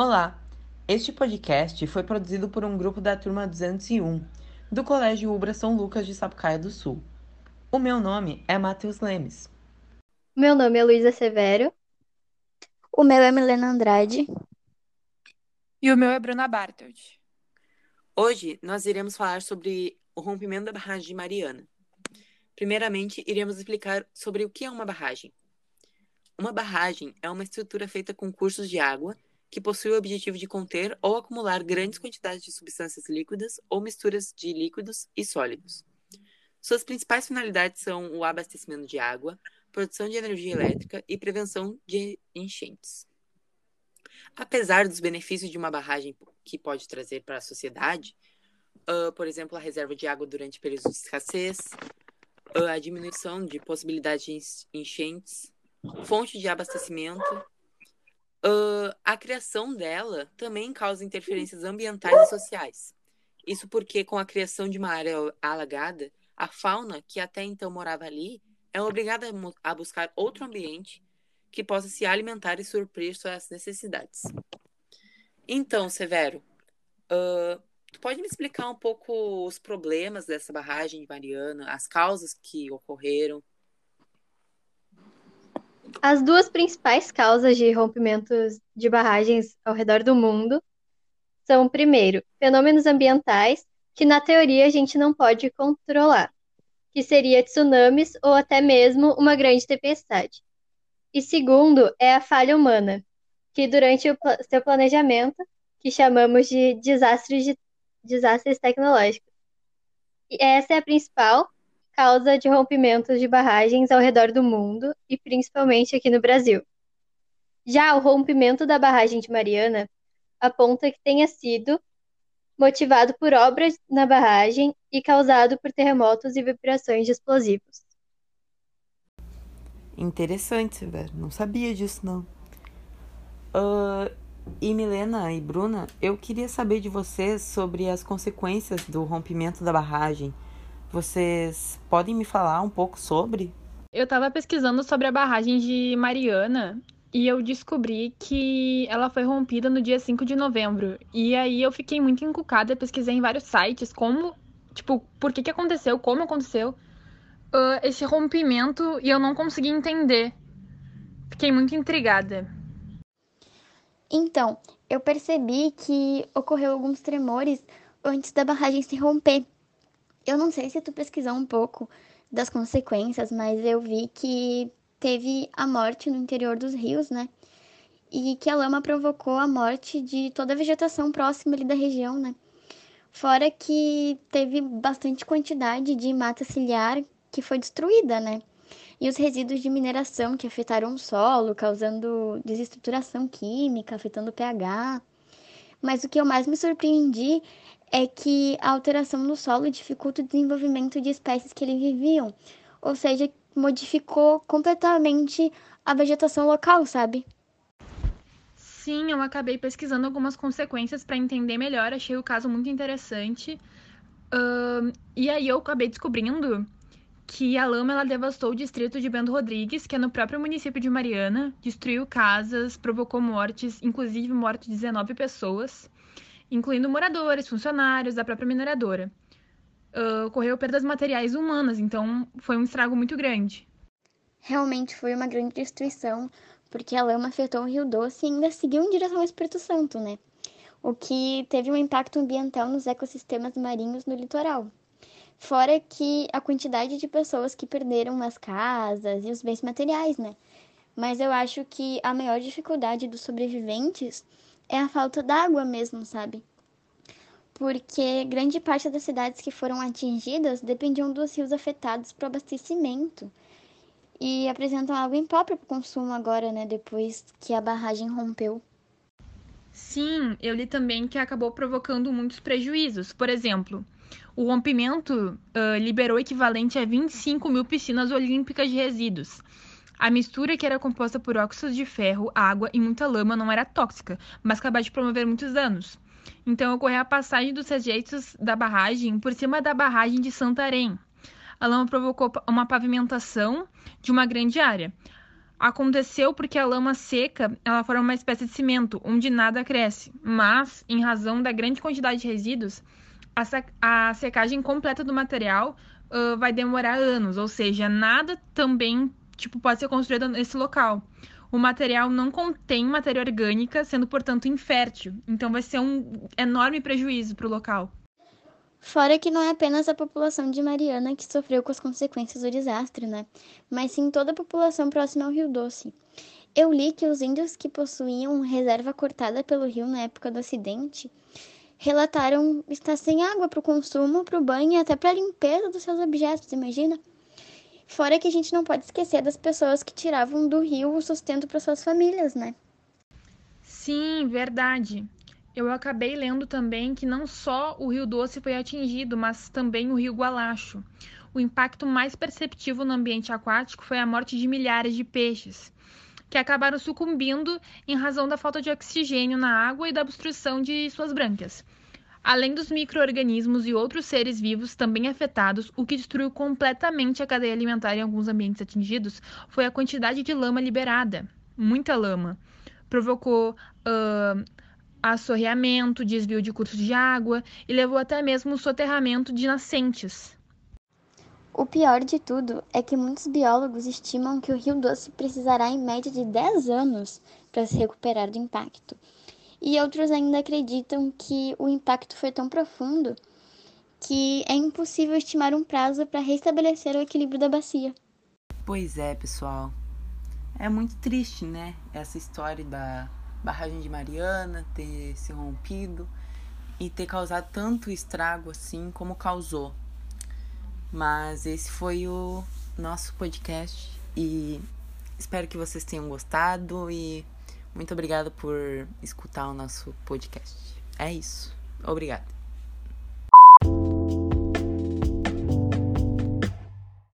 Olá! Este podcast foi produzido por um grupo da turma 201 do Colégio Ubra São Lucas de Sapucaia do Sul. O meu nome é Matheus Lemes. Meu nome é Luísa Severo. O meu é Milena Andrade. E o meu é Bruna Bartelt. Hoje nós iremos falar sobre o rompimento da barragem de Mariana. Primeiramente, iremos explicar sobre o que é uma barragem. Uma barragem é uma estrutura feita com cursos de água que possui o objetivo de conter ou acumular grandes quantidades de substâncias líquidas ou misturas de líquidos e sólidos. Suas principais finalidades são o abastecimento de água, produção de energia elétrica e prevenção de enchentes. Apesar dos benefícios de uma barragem que pode trazer para a sociedade, uh, por exemplo, a reserva de água durante períodos de escassez, uh, a diminuição de possibilidade de enchentes, fonte de abastecimento Uh, a criação dela também causa interferências ambientais e sociais. Isso porque, com a criação de uma área alagada, a fauna que até então morava ali é obrigada a buscar outro ambiente que possa se alimentar e suprir suas necessidades. Então, Severo, uh, tu pode me explicar um pouco os problemas dessa barragem de Mariana, as causas que ocorreram? As duas principais causas de rompimentos de barragens ao redor do mundo são, primeiro, fenômenos ambientais, que na teoria a gente não pode controlar, que seria tsunamis ou até mesmo uma grande tempestade. E segundo, é a falha humana, que durante o seu planejamento, que chamamos de desastres, de, desastres tecnológicos. E essa é a principal, causa de rompimentos de barragens ao redor do mundo e principalmente aqui no Brasil. Já o rompimento da barragem de Mariana aponta que tenha sido motivado por obras na barragem e causado por terremotos e vibrações de explosivos. Interessante, velho. Não sabia disso, não. Uh, e Milena e Bruna, eu queria saber de vocês sobre as consequências do rompimento da barragem vocês podem me falar um pouco sobre? Eu estava pesquisando sobre a barragem de Mariana e eu descobri que ela foi rompida no dia 5 de novembro. E aí eu fiquei muito encucada, pesquisei em vários sites como, tipo, por que que aconteceu, como aconteceu uh, esse rompimento e eu não consegui entender. Fiquei muito intrigada. Então, eu percebi que ocorreu alguns tremores antes da barragem se romper. Eu não sei se tu pesquisou um pouco das consequências, mas eu vi que teve a morte no interior dos rios, né? E que a lama provocou a morte de toda a vegetação próxima ali da região, né? Fora que teve bastante quantidade de mata ciliar que foi destruída, né? E os resíduos de mineração que afetaram o solo, causando desestruturação química, afetando o pH. Mas o que eu mais me surpreendi é que a alteração no solo dificulta o desenvolvimento de espécies que ali viviam, ou seja, modificou completamente a vegetação local, sabe? Sim, eu acabei pesquisando algumas consequências para entender melhor, achei o caso muito interessante. Uh, e aí eu acabei descobrindo que a lama ela devastou o distrito de Bento Rodrigues, que é no próprio município de Mariana, destruiu casas, provocou mortes, inclusive morte de 19 pessoas incluindo moradores, funcionários da própria mineradora. Uh, ocorreu perdas materiais humanas, então foi um estrago muito grande. Realmente foi uma grande destruição, porque a lama afetou o Rio Doce e ainda seguiu em direção ao Espírito Santo, né? O que teve um impacto ambiental nos ecossistemas marinhos no litoral. Fora que a quantidade de pessoas que perderam as casas e os bens materiais, né? Mas eu acho que a maior dificuldade dos sobreviventes é a falta d'água mesmo, sabe? Porque grande parte das cidades que foram atingidas dependiam dos rios afetados para o abastecimento e apresentam água imprópria para o consumo agora, né? Depois que a barragem rompeu. Sim, eu li também que acabou provocando muitos prejuízos. Por exemplo, o rompimento uh, liberou equivalente a 25 mil piscinas olímpicas de resíduos, a mistura, que era composta por óxidos de ferro, água e muita lama, não era tóxica, mas capaz de promover muitos danos. Então, ocorreu a passagem dos rejeitos da barragem por cima da barragem de Santarém. A lama provocou uma pavimentação de uma grande área. Aconteceu porque a lama seca ela forma uma espécie de cimento, onde nada cresce, mas, em razão da grande quantidade de resíduos, a, a secagem completa do material uh, vai demorar anos, ou seja, nada também tipo, pode ser construído nesse local. O material não contém matéria orgânica, sendo, portanto, infértil. Então, vai ser um enorme prejuízo para o local. Fora que não é apenas a população de Mariana que sofreu com as consequências do desastre, né? Mas sim toda a população próxima ao Rio Doce. Eu li que os índios que possuíam reserva cortada pelo rio na época do acidente relataram estar sem água para o consumo, para o banho e até para a limpeza dos seus objetos, imagina? Fora que a gente não pode esquecer das pessoas que tiravam do rio o sustento para suas famílias, né? Sim, verdade. Eu acabei lendo também que não só o Rio Doce foi atingido, mas também o Rio Gualacho. O impacto mais perceptível no ambiente aquático foi a morte de milhares de peixes, que acabaram sucumbindo em razão da falta de oxigênio na água e da obstrução de suas brânquias. Além dos micro-organismos e outros seres vivos também afetados, o que destruiu completamente a cadeia alimentar em alguns ambientes atingidos foi a quantidade de lama liberada. Muita lama. Provocou uh, assorreamento, desvio de cursos de água e levou até mesmo o soterramento de nascentes. O pior de tudo é que muitos biólogos estimam que o Rio Doce precisará em média de 10 anos para se recuperar do impacto. E outros ainda acreditam que o impacto foi tão profundo que é impossível estimar um prazo para restabelecer o equilíbrio da bacia. Pois é, pessoal. É muito triste, né? Essa história da barragem de Mariana ter se rompido e ter causado tanto estrago assim como causou. Mas esse foi o nosso podcast e espero que vocês tenham gostado e muito obrigada por escutar o nosso podcast. É isso. Obrigada.